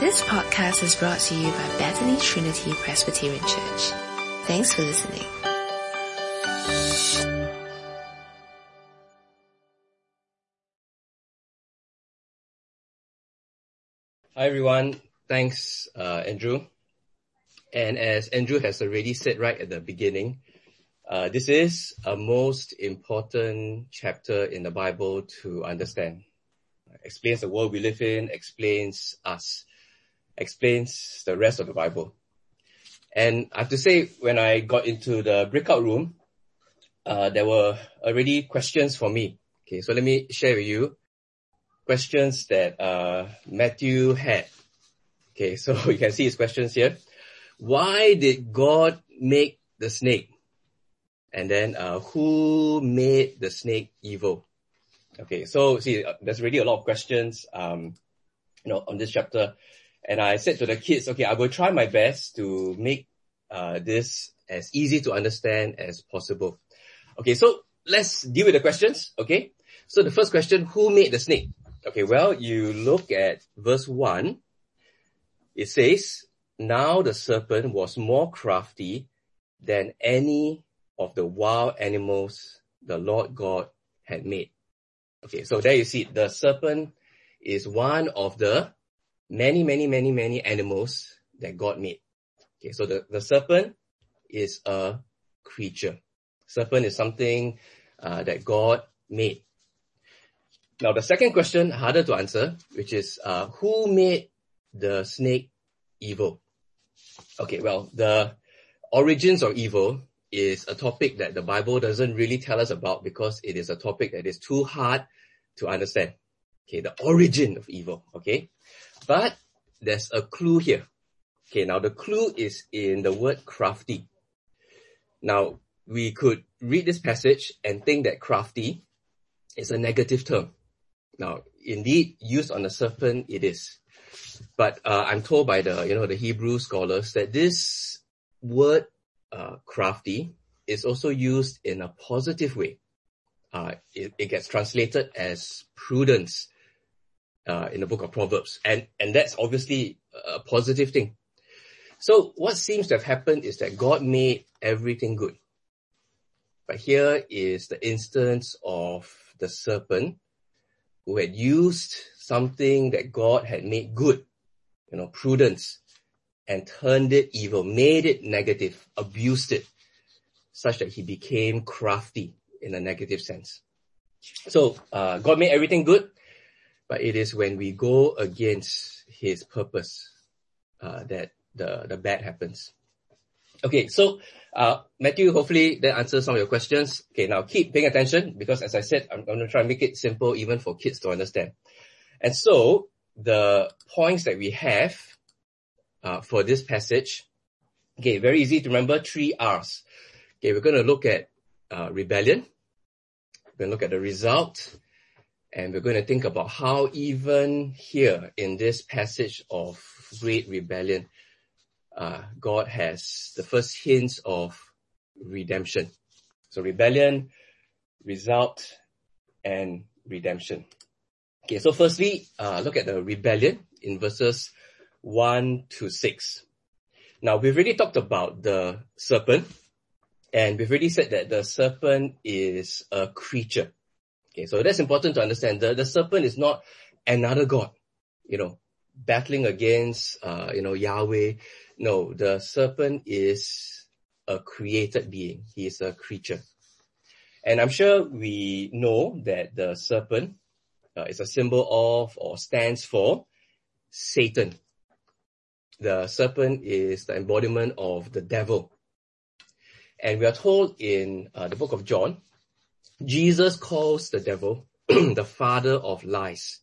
This podcast is brought to you by Bethany Trinity Presbyterian Church. Thanks for listening. Hi everyone, thanks uh, Andrew. And as Andrew has already said right at the beginning, uh, this is a most important chapter in the Bible to understand. Explains the world we live in, explains us explains the rest of the Bible. And I have to say, when I got into the breakout room, uh, there were already questions for me. Okay, so let me share with you questions that uh, Matthew had. Okay, so you can see his questions here. Why did God make the snake? And then, uh, who made the snake evil? Okay, so see, uh, there's already a lot of questions, um, you know, on this chapter. And I said to the kids, okay, I will try my best to make uh, this as easy to understand as possible. Okay, so let's deal with the questions. Okay, so the first question, who made the snake? Okay, well, you look at verse 1. It says, now the serpent was more crafty than any of the wild animals the Lord God had made. Okay, so there you see the serpent is one of the many, many, many, many animals that God made. Okay, so the, the serpent is a creature. Serpent is something uh, that God made. Now the second question, harder to answer, which is uh, who made the snake evil? Okay, well, the origins of evil is a topic that the Bible doesn't really tell us about because it is a topic that is too hard to understand. Okay, the origin of evil. Okay, but there's a clue here. Okay, now the clue is in the word crafty. Now, we could read this passage and think that crafty is a negative term. Now, indeed, used on the serpent, it is. But uh, I'm told by the, you know, the Hebrew scholars that this word uh, crafty is also used in a positive way. Uh, it, it gets translated as prudence uh, in the book of Proverbs. And, and that's obviously a positive thing. So what seems to have happened is that God made everything good. But here is the instance of the serpent who had used something that God had made good, you know, prudence, and turned it evil, made it negative, abused it, such that he became crafty in a negative sense. So uh, God made everything good, but it is when we go against his purpose uh, that the, the bad happens. Okay, so uh, Matthew, hopefully that answers some of your questions. Okay, now keep paying attention because as I said, I'm, I'm going to try and make it simple even for kids to understand. And so the points that we have uh, for this passage, okay, very easy to remember, three R's. Okay, we're going to look at uh, rebellion. We're going to look at the result and we're going to think about how even here in this passage of great rebellion, uh, God has the first hints of redemption. So rebellion, result, and redemption. Okay, so firstly, uh, look at the rebellion in verses 1 to 6. Now, we've already talked about the serpent, and we've already said that the serpent is a creature. Okay, so that's important to understand. The, the serpent is not another God, you know, battling against, uh, you know, Yahweh. No, the serpent is a created being. He is a creature. And I'm sure we know that the serpent uh, is a symbol of or stands for Satan. The serpent is the embodiment of the devil. And we are told in uh, the book of John Jesus calls the devil the father of lies.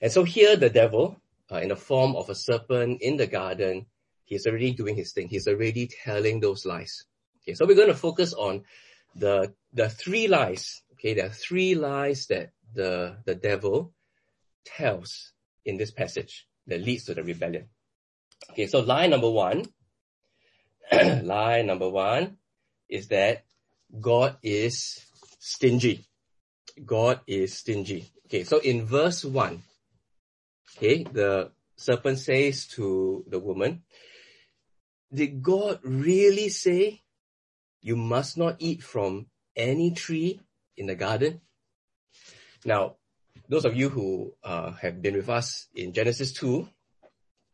And so here the devil, uh, in the form of a serpent in the garden, he's already doing his thing. He's already telling those lies. Okay, so we're going to focus on the, the three lies. Okay, there are three lies that the, the devil tells in this passage that leads to the rebellion. Okay, so lie number one, lie number one is that God is stingy. God is stingy. Okay, so in verse 1, okay, the serpent says to the woman, did God really say you must not eat from any tree in the garden? Now, those of you who uh, have been with us in Genesis 2,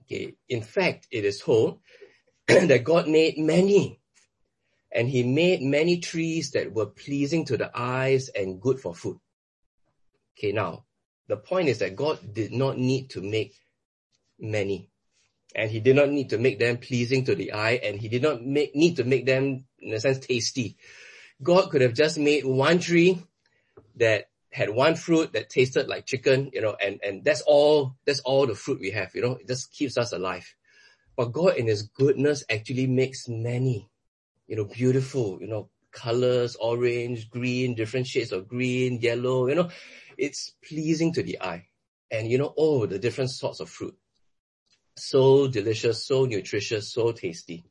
okay, in fact, it is told that God made many and he made many trees that were pleasing to the eyes and good for food. Okay, now, the point is that God did not need to make many. And he did not need to make them pleasing to the eye, and he did not make, need to make them, in a sense, tasty. God could have just made one tree that had one fruit that tasted like chicken, you know, and, and that's all, that's all the fruit we have, you know, it just keeps us alive. But God in his goodness actually makes many, you know, beautiful, you know, colors, orange, green, different shades of green, yellow, you know, it's pleasing to the eye. And you know, oh, the different sorts of fruit. So delicious, so nutritious, so tasty.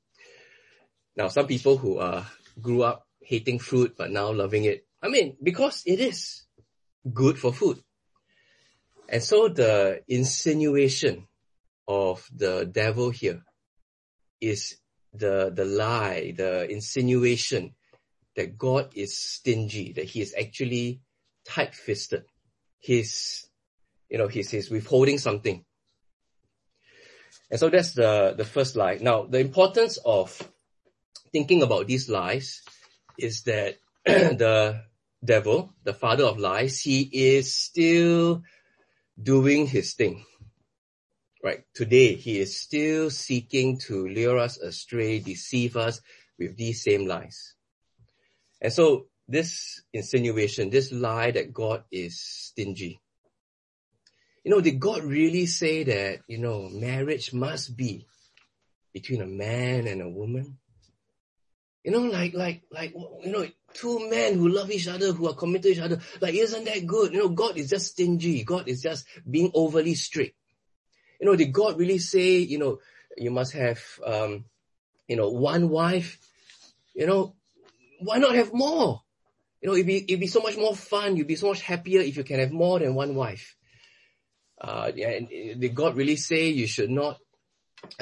Now, some people who uh, grew up hating fruit but now loving it, I mean, because it is good for food. And so the insinuation of the devil here is the, the lie, the insinuation that God is stingy, that he is actually tight-fisted. He's, you know, he's, he's withholding something. And so that's the, the first lie. Now, the importance of thinking about these lies is that the devil, the father of lies, he is still doing his thing. Right? Today, he is still seeking to lure us astray, deceive us with these same lies. And so this insinuation, this lie that God is stingy. You know, did God really say that, you know, marriage must be between a man and a woman? You know, like, like, like, you know, two men who love each other, who are committed to each other, like, isn't that good? You know, God is just stingy. God is just being overly strict. You know, did God really say, you know, you must have, um, you know, one wife? You know, why not have more? You know, it'd be, it'd be so much more fun. You'd be so much happier if you can have more than one wife. Uh, and did God really say you should not,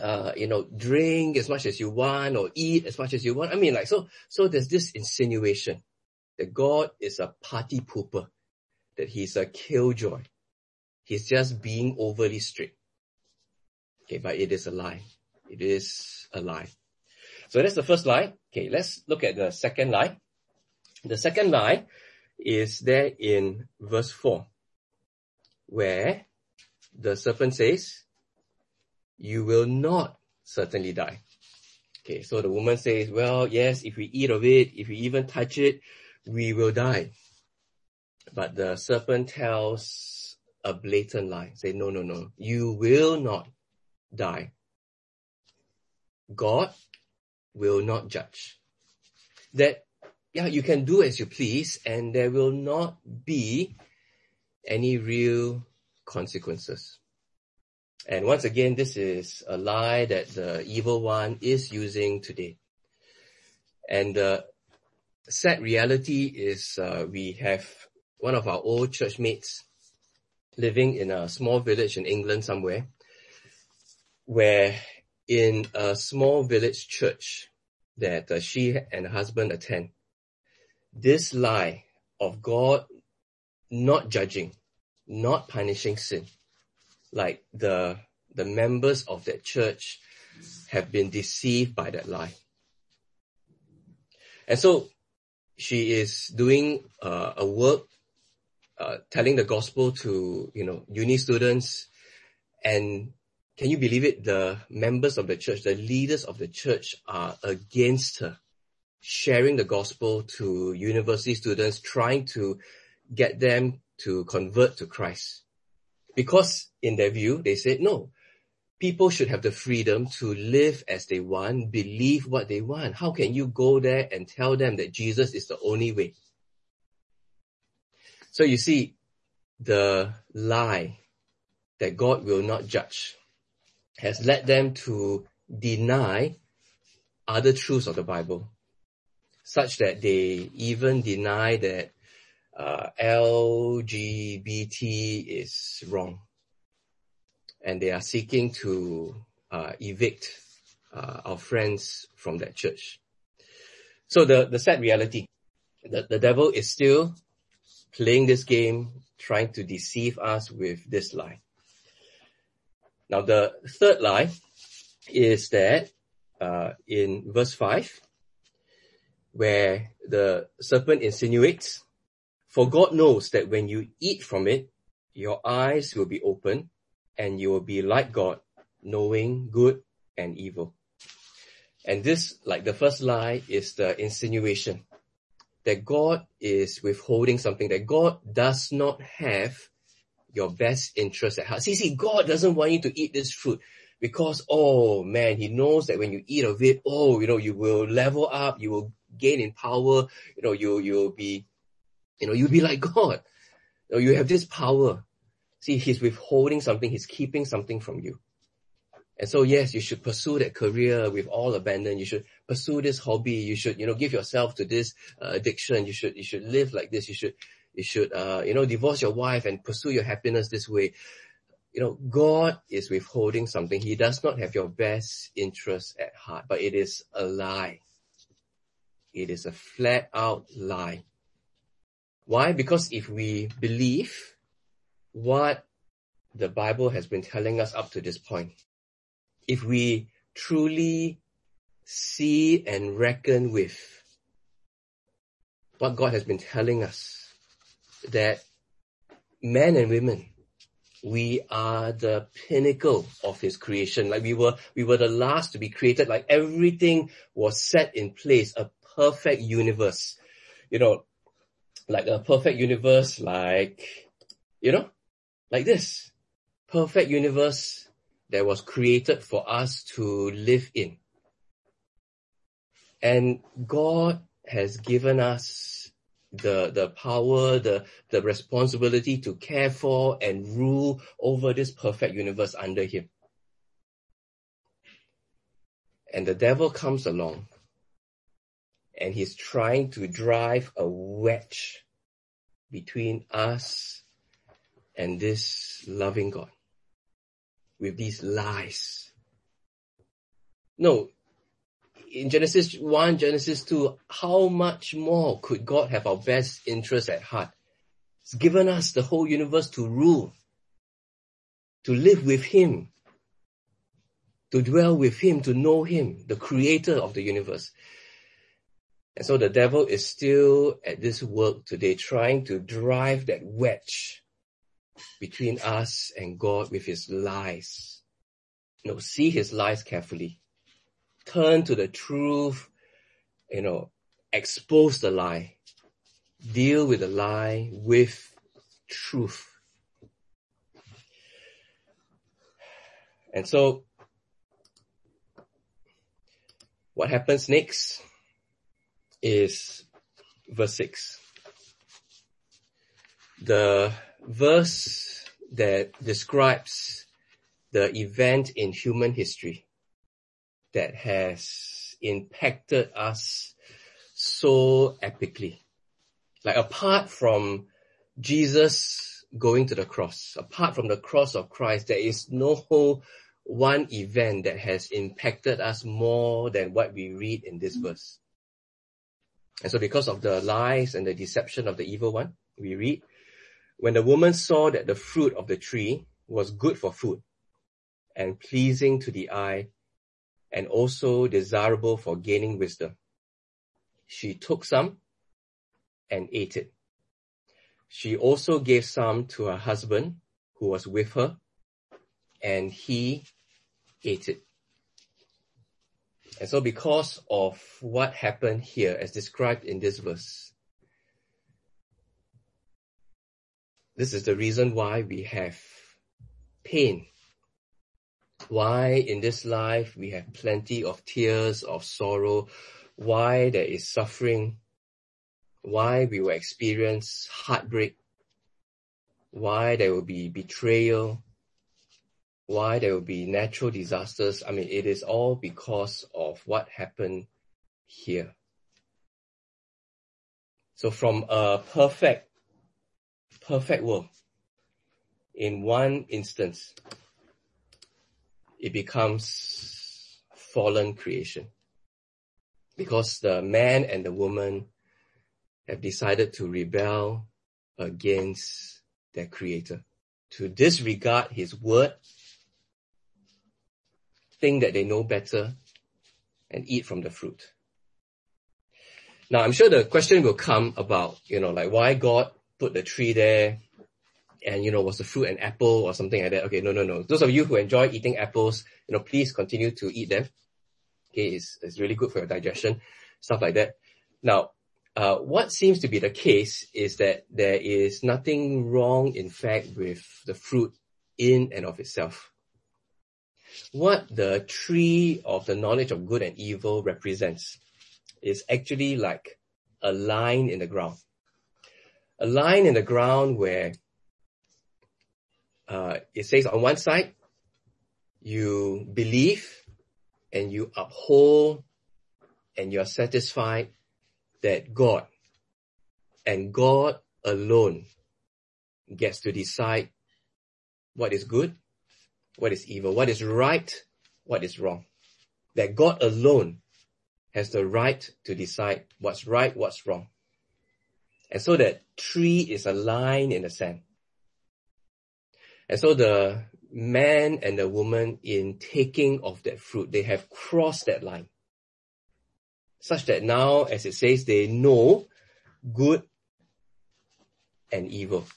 uh, you know, drink as much as you want or eat as much as you want? I mean, like, so, so there's this insinuation that God is a party pooper, that he's a killjoy. He's just being overly strict. Okay, but it is a lie. It is a lie. So that's the first lie. Okay, let's look at the second lie. The second lie is there in verse 4, where the serpent says, you will not certainly die. Okay, so the woman says, well, yes, if we eat of it, if we even touch it, we will die. But the serpent tells a blatant lie. Say, no, no, no, you will not die. God will not judge. That, yeah, you can do as you please and there will not be any real consequences. And once again, this is a lie that the evil one is using today. And the sad reality is uh, we have one of our old church mates living in a small village in England somewhere where in a small village church that uh, she and her husband attend, this lie of God not judging, not punishing sin, like the, the members of that church have been deceived by that lie. And so she is doing uh, a work, uh, telling the gospel to, you know, uni students and can you believe it? The members of the church, the leaders of the church are against her, sharing the gospel to university students, trying to get them to convert to Christ. Because in their view, they said, no, people should have the freedom to live as they want, believe what they want. How can you go there and tell them that Jesus is the only way? So you see, the lie that God will not judge has led them to deny other truths of the Bible, such that they even deny that uh, LGBT is wrong. and they are seeking to uh, evict uh, our friends from that church. So the, the sad reality, the, the devil is still playing this game, trying to deceive us with this lie. Now the third lie is that uh, in verse 5, where the serpent insinuates, For God knows that when you eat from it, your eyes will be open and you will be like God, knowing good and evil. And this, like the first lie, is the insinuation that God is withholding something, that God does not have your best interest at heart. See, see, God doesn't want you to eat this fruit because, oh man, he knows that when you eat of it, oh, you know, you will level up, you will gain in power, you know, you, you'll be, you know, you'll be like God. You, know, you have this power. See, he's withholding something, he's keeping something from you. And so yes, you should pursue that career with all abandon. You should pursue this hobby. You should, you know, give yourself to this uh, addiction. You should, you should live like this. You should, you should, uh, you know, divorce your wife and pursue your happiness this way. You know, God is withholding something. He does not have your best interest at heart, but it is a lie. It is a flat out lie. Why? Because if we believe what the Bible has been telling us up to this point, if we truly see and reckon with what God has been telling us, that men and women, we are the pinnacle of his creation. Like we were, we were the last to be created. Like everything was set in place, a perfect universe. You know, like a perfect universe, like, you know, like this. Perfect universe that was created for us to live in. And God has given us the, the power, the, the responsibility to care for and rule over this perfect universe under Him. And the devil comes along and he's trying to drive a wedge between us and this loving God with these lies. No, in Genesis 1, Genesis 2, how much more could God have our best interests at heart? He's given us the whole universe to rule, to live with Him, to dwell with Him, to know Him, the creator of the universe. And so the devil is still at this work today, trying to drive that wedge between us and God with his lies. You know, see his lies carefully. Turn to the truth, you know, expose the lie. Deal with the lie with truth. And so, what happens next is verse 6. The verse that describes the event in human history that has impacted us so epically. Like apart from Jesus going to the cross, apart from the cross of Christ, there is no one event that has impacted us more than what we read in this verse. And so because of the lies and the deception of the evil one, we read, when the woman saw that the fruit of the tree was good for food and pleasing to the eye and also desirable for gaining wisdom, she took some and ate it. She also gave some to her husband who was with her and he ate it. And so because of what happened here as described in this verse, This is the reason why we have pain. Why in this life we have plenty of tears, of sorrow, why there is suffering, why we will experience heartbreak, why there will be betrayal, why there will be natural disasters. I mean, it is all because of what happened here. So from a perfect perfect world in one instance, it becomes fallen creation. Because the man and the woman have decided to rebel against their creator, to disregard his word, think that they know better, and eat from the fruit. Now, I'm sure the question will come about, you know, like why God put the tree there and, you know, was the fruit an apple or something like that? Okay, no, no, no. Those of you who enjoy eating apples, you know, please continue to eat them. Okay, it's, it's really good for your digestion, stuff like that. Now, uh, what seems to be the case is that there is nothing wrong, in fact, with the fruit in and of itself. What the tree of the knowledge of good and evil represents is actually like a line in the ground. A line in the ground where uh, it says on one side, you believe and you uphold and you are satisfied that God and God alone gets to decide what is good, what is evil, what is right, what is wrong. That God alone has the right to decide what's right, what's wrong. And so that tree is a line in the sand. And so the man and the woman in taking of that fruit, they have crossed that line. Such that now, as it says, they know good and evil.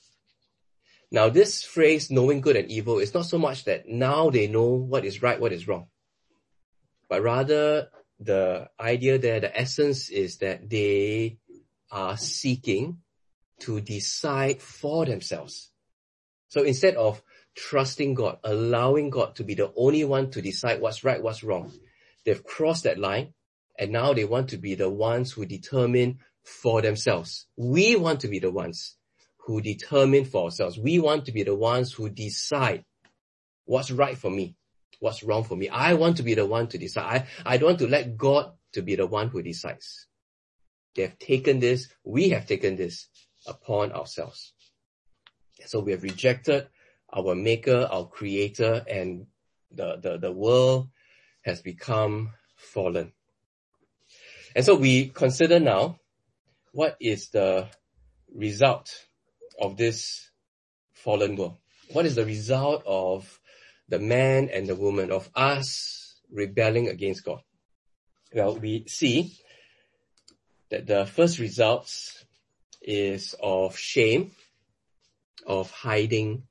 Now this phrase, knowing good and evil, is not so much that now they know what is right, what is wrong. But rather the idea there, the essence is that they are seeking to decide for themselves. So instead of trusting God, allowing God to be the only one to decide what's right, what's wrong, they've crossed that line and now they want to be the ones who determine for themselves. We want to be the ones who determine for ourselves. We want to be the ones who decide what's right for me, what's wrong for me. I want to be the one to decide. I, I don't want to let God to be the one who decides. They have taken this, we have taken this upon ourselves. So we have rejected our maker, our creator, and the, the, the world has become fallen. And so we consider now what is the result of this fallen world? What is the result of the man and the woman, of us rebelling against God? Well, we see that the first results is of shame, of hiding,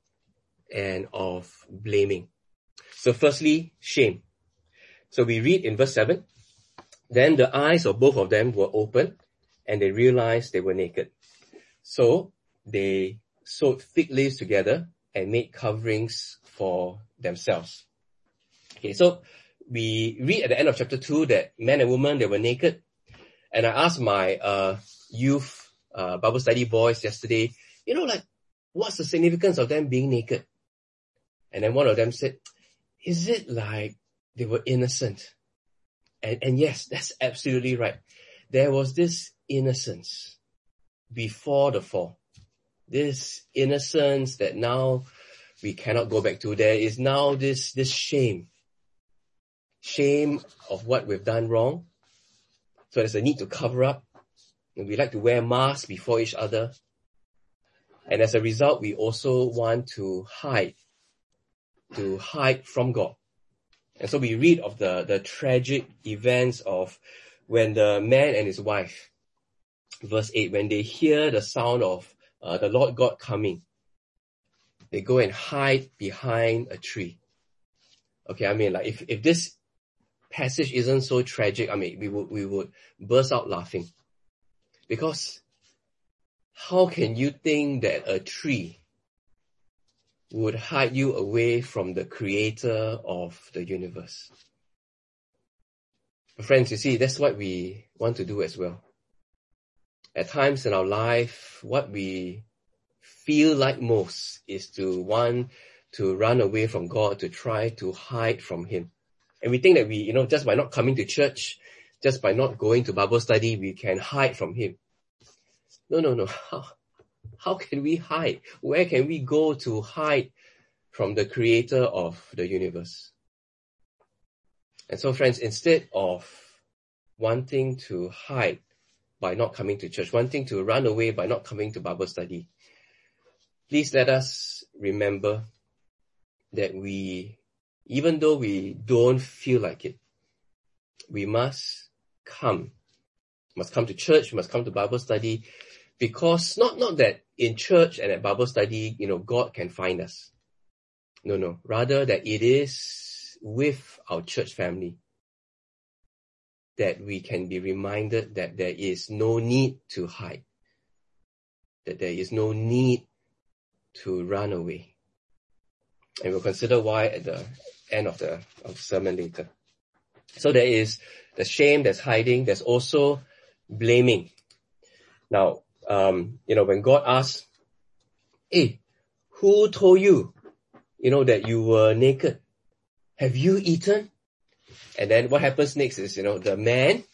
and of blaming. So firstly, shame. So we read in verse 7, then the eyes of both of them were open and they realized they were naked. So they sewed fig leaves together and made coverings for themselves. Okay, so we read at the end of chapter 2 that man and woman, they were naked. And I asked my uh, youth uh, Bible study boys yesterday, you know, like, what's the significance of them being naked? And then one of them said, is it like they were innocent? And, and yes, that's absolutely right. There was this innocence before the fall. This innocence that now we cannot go back to. There is now this, this shame. Shame of what we've done wrong. So there's a need to cover up. And we like to wear masks before each other. And as a result, we also want to hide, to hide from God. And so we read of the, the tragic events of when the man and his wife, verse 8, when they hear the sound of uh, the Lord God coming, they go and hide behind a tree. Okay, I mean, like if, if this passage isn't so tragic, I mean, we would, we would burst out laughing. Because how can you think that a tree would hide you away from the creator of the universe? Friends, you see, that's what we want to do as well. At times in our life, what we feel like most is to want to run away from God, to try to hide from Him. And we think that we, you know, just by not coming to church, just by not going to Bible study, we can hide from Him. No, no, no. How, how can we hide? Where can we go to hide from the creator of the universe? And so friends, instead of wanting to hide by not coming to church, wanting to run away by not coming to Bible study, please let us remember that we, even though we don't feel like it, we must come, must come to church, must come to Bible study, because not, not that in church and at Bible study, you know, God can find us. No, no. Rather that it is with our church family that we can be reminded that there is no need to hide, that there is no need to run away. And we'll consider why at the end of the, of the sermon later. So there is the shame, there's hiding, there's also blaming. Now, um, you know, when God asks, hey, who told you, you know, that you were naked? Have you eaten? And then what happens next is, you know, the man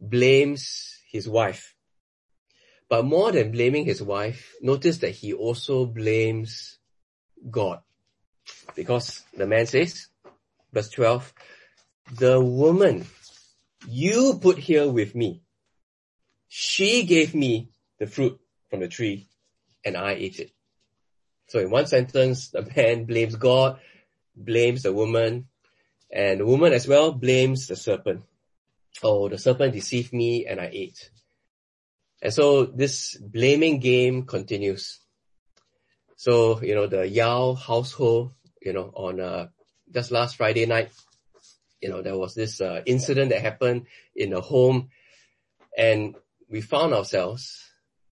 blames his wife. But more than blaming his wife, notice that he also blames God. Because the man says, verse 12, the woman you put here with me, she gave me the fruit from the tree and I ate it. So in one sentence, the man blames God, blames the woman, and the woman as well blames the serpent. Oh, the serpent deceived me and I ate. And so this blaming game continues. So, you know, the Yao household, you know, on, uh, just last Friday night, you know, there was this, uh, incident that happened in a home and we found ourselves,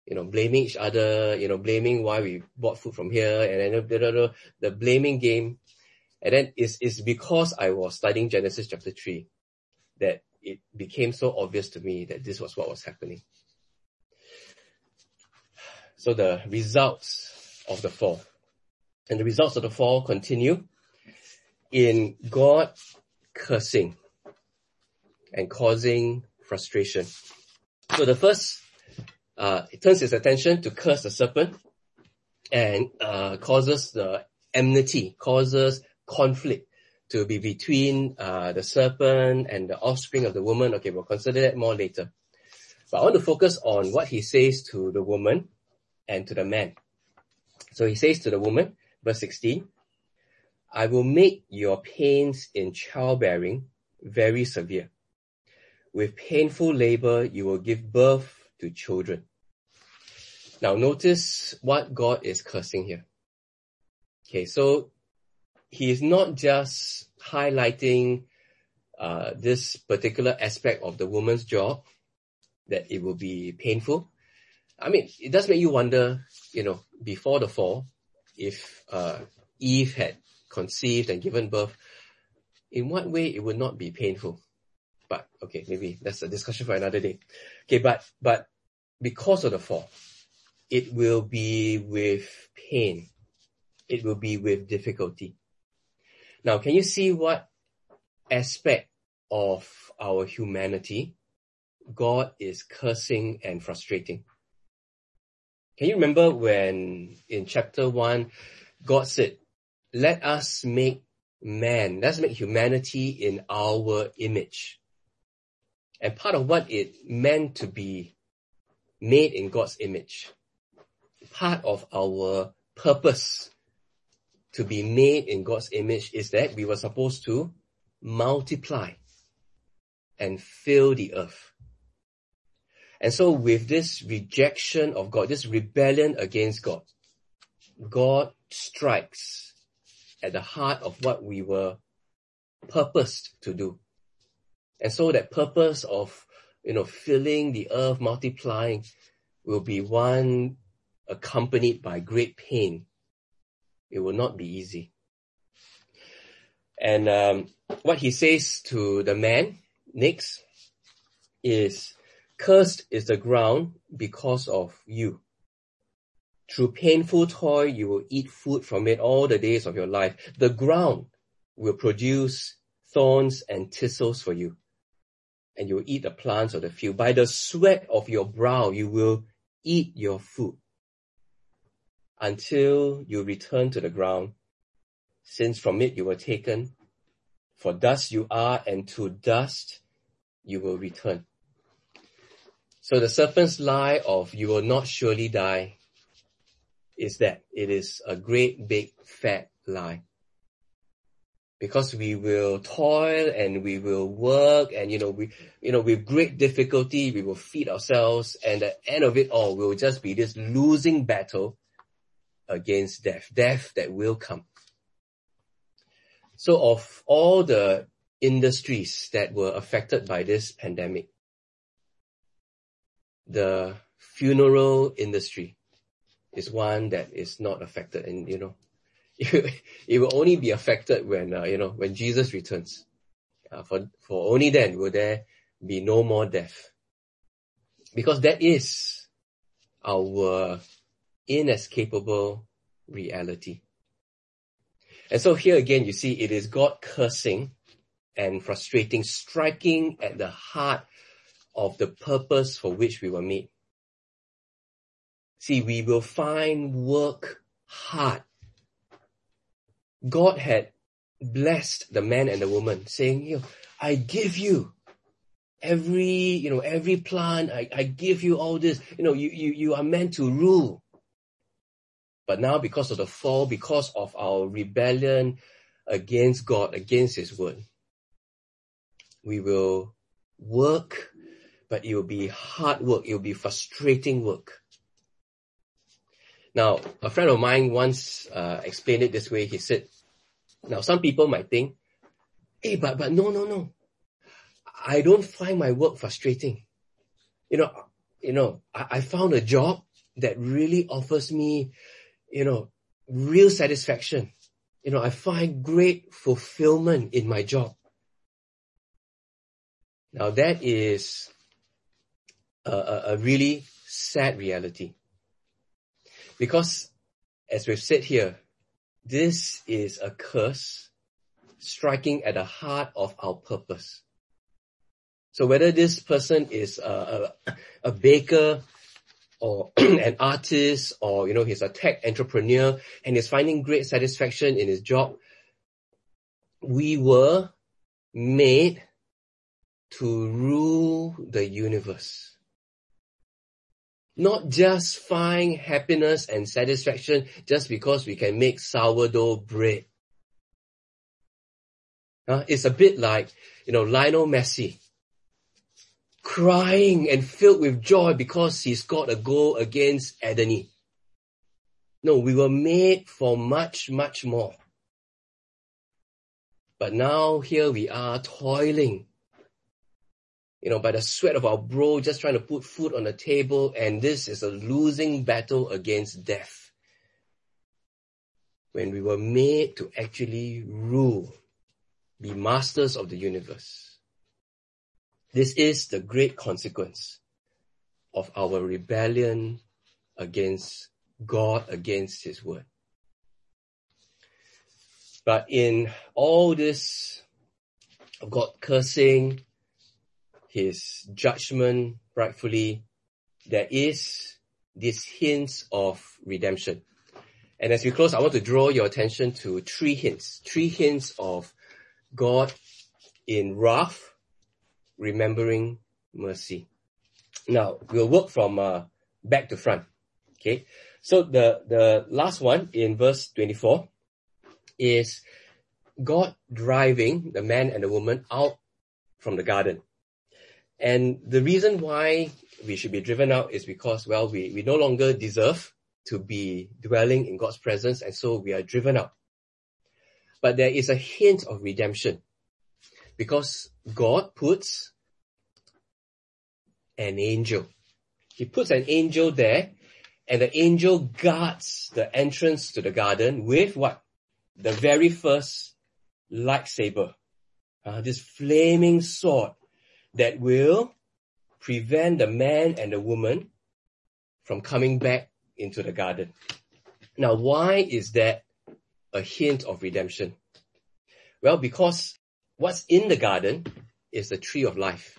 you know, blaming each other, you know, blaming why we bought food from here and then blah, blah, blah, the blaming game and then it's, it's because I was studying Genesis chapter 3 that it became so obvious to me that this was what was happening. So the results of the fall. And the results of the fall continue in God cursing and causing frustration. So the first, uh, it turns his attention to curse the serpent and uh, causes the enmity, causes conflict to be between uh, the serpent and the offspring of the woman. Okay, we'll consider that more later. But I want to focus on what he says to the woman and to the man. So he says to the woman, verse 16, I will make your pains in childbearing very severe. With painful labor, you will give birth to children. Now notice what God is cursing here. Okay, so he is not just highlighting uh, this particular aspect of the woman's job, that it will be painful. I mean, it does make you wonder, you know, before the fall, if uh, Eve had conceived and given birth, in what way it would not be painful. But okay, maybe that's a discussion for another day. Okay, but but because of the fall, it will be with pain. It will be with difficulty. Now, can you see what aspect of our humanity God is cursing and frustrating? Can you remember when in chapter one, God said, let us make man, let's make humanity in our image. And part of what it meant to be made in God's image, part of our purpose to be made in God's image is that we were supposed to multiply and fill the earth. And so with this rejection of God, this rebellion against God, God strikes at the heart of what we were purposed to do. And so that purpose of, you know, filling the earth, multiplying will be one accompanied by great pain it will not be easy. And um, what he says to the man next is, cursed is the ground because of you. Through painful toil, you will eat food from it all the days of your life. The ground will produce thorns and thistles for you. And you will eat the plants of the field. By the sweat of your brow, you will eat your food until you return to the ground, since from it you were taken, For dust you are, and to dust you will return. So the serpent's lie of you will not surely die is that it is a great big fat lie. Because we will toil and we will work and you know we you know with great difficulty we will feed ourselves and at the end of it all we will just be this losing battle against death, death that will come. So of all the industries that were affected by this pandemic, the funeral industry is one that is not affected. And you know it, will only be affected when uh, you know when jesus returns. Uh, for for only then will there be no more death. Because that is our inescapable reality and so here again you see it is god cursing and frustrating striking at the heart of the purpose for which we were made. See, we will find work hard. God had blessed the man and the woman, saying, you know, I give you every, you know, every plant, I, I give you all this, you know, you, you, you are meant to rule. But now because of the fall, because of our rebellion against God, against His word, we will work but it will be hard work. It will be frustrating work. Now, a friend of mine once uh, explained it this way. He said, now some people might think, hey, but, but no, no, no. I don't find my work frustrating. You know, you know, I, I found a job that really offers me, you know, real satisfaction. You know, I find great fulfillment in my job. Now that is a, a really sad reality. Because as we've said here, this is a curse striking at the heart of our purpose. So whether this person is a, a, a baker or an artist or, you know, he's a tech entrepreneur and he's finding great satisfaction in his job, we were made to rule the universe. Not just find happiness and satisfaction just because we can make sourdough bread. Uh, it's a bit like, you know, Lionel Messi crying and filled with joy because he scored a goal against Adani. No, we were made for much, much more. But now here we are toiling you know, by the sweat of our brow, just trying to put food on the table, and this is a losing battle against death. When we were made to actually rule, be masters of the universe. This is the great consequence of our rebellion against God, against His word. But in all this of God cursing, his judgment rightfully, there is this hints of redemption. And as we close, I want to draw your attention to three hints, three hints of God in wrath, remembering mercy. Now, we'll work from uh, back to front. Okay. So the, the last one in verse 24 is God driving the man and the woman out from the garden. And the reason why we should be driven out is because, well, we, we no longer deserve to be dwelling in God's presence, and so we are driven out. But there is a hint of redemption because God puts an angel. He puts an angel there, and the angel guards the entrance to the garden with what? The very first lightsaber. Uh, this flaming sword that will prevent the man and the woman from coming back into the garden. Now, why is that a hint of redemption? Well, because what's in the garden is the tree of life.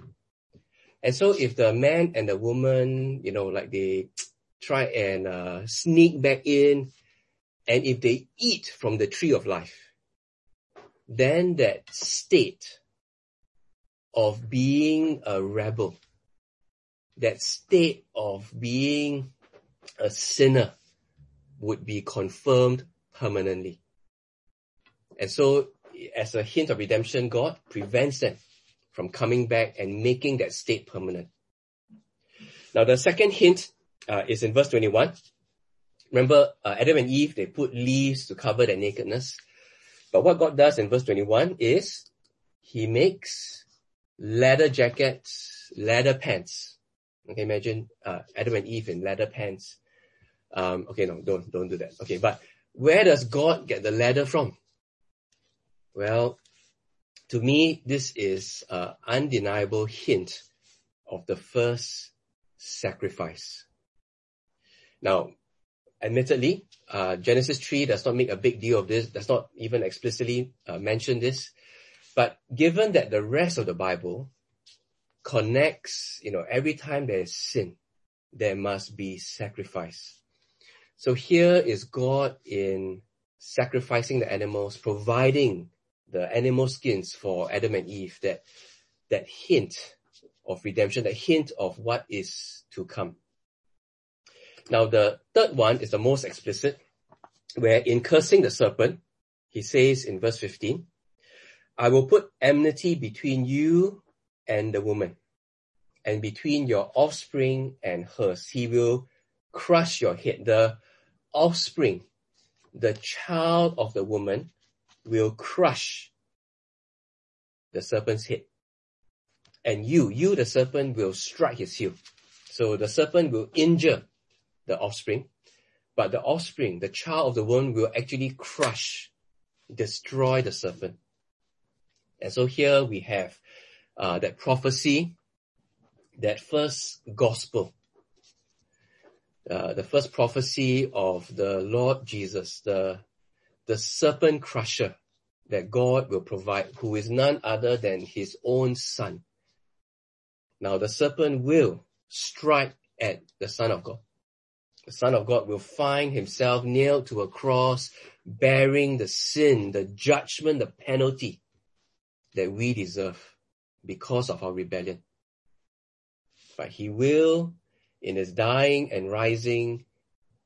And so if the man and the woman, you know, like they try and uh, sneak back in, and if they eat from the tree of life, then that state of being a rebel, that state of being a sinner would be confirmed permanently. And so, as a hint of redemption, God prevents them from coming back and making that state permanent. Now, the second hint uh, is in verse 21. Remember, uh, Adam and Eve, they put leaves to cover their nakedness. But what God does in verse 21 is he makes leather jackets, leather pants. Okay, imagine uh, Adam and Eve in leather pants. Um, okay, no, don't don't do that. Okay, but where does God get the leather from? Well, to me, this is an undeniable hint of the first sacrifice. Now, admittedly, uh, Genesis 3 does not make a big deal of this, does not even explicitly uh, mention this. But given that the rest of the Bible connects, you know, every time there is sin, there must be sacrifice. So here is God in sacrificing the animals, providing the animal skins for Adam and Eve, that, that hint of redemption, that hint of what is to come. Now the third one is the most explicit, where in cursing the serpent, he says in verse 15, I will put enmity between you and the woman, and between your offspring and hers. He will crush your head. The offspring, the child of the woman, will crush the serpent's head. And you, you the serpent, will strike his heel. So the serpent will injure the offspring, but the offspring, the child of the woman, will actually crush, destroy the serpent. And so here we have uh, that prophecy, that first gospel, uh, the first prophecy of the Lord Jesus, the, the serpent crusher that God will provide, who is none other than his own son. Now the serpent will strike at the son of God. The son of God will find himself nailed to a cross, bearing the sin, the judgment, the penalty that we deserve because of our rebellion. But he will, in his dying and rising,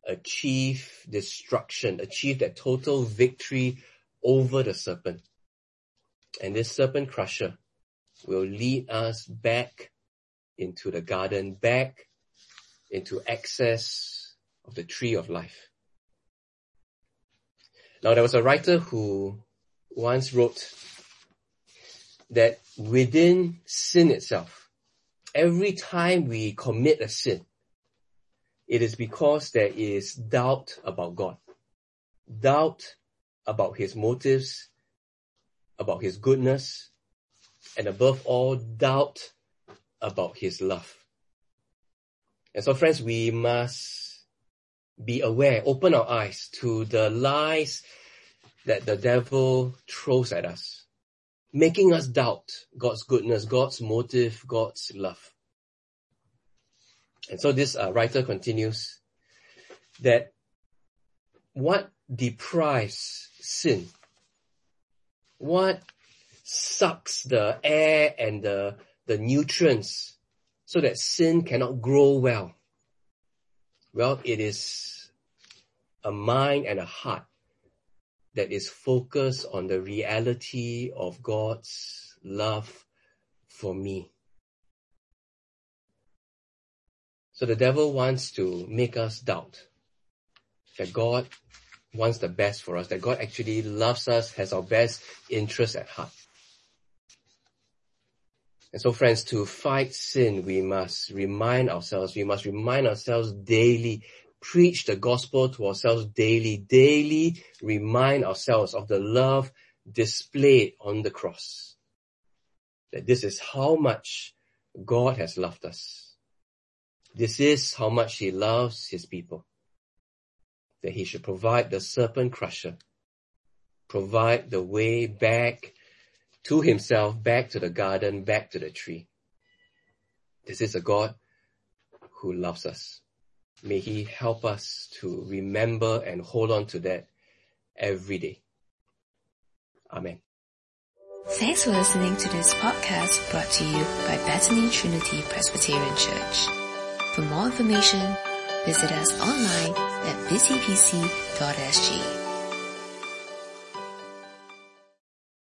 achieve destruction, achieve that total victory over the serpent. And this serpent crusher will lead us back into the garden, back into access of the tree of life. Now there was a writer who once wrote that within sin itself, every time we commit a sin, it is because there is doubt about God. Doubt about his motives, about his goodness, and above all, doubt about his love. And so friends, we must be aware, open our eyes to the lies that the devil throws at us making us doubt God's goodness, God's motive, God's love. And so this uh, writer continues that what deprives sin, what sucks the air and the, the nutrients so that sin cannot grow well. Well, it is a mind and a heart that is focused on the reality of God's love for me. So the devil wants to make us doubt that God wants the best for us, that God actually loves us, has our best interest at heart. And so friends, to fight sin, we must remind ourselves, we must remind ourselves daily preach the gospel to ourselves daily, daily remind ourselves of the love displayed on the cross. That this is how much God has loved us. This is how much he loves his people. That he should provide the serpent crusher, provide the way back to himself, back to the garden, back to the tree. This is a God who loves us. May He help us to remember and hold on to that every day. Amen. Thanks for listening to this podcast brought to you by Bethany Trinity Presbyterian Church. For more information, visit us online at busypc.sg.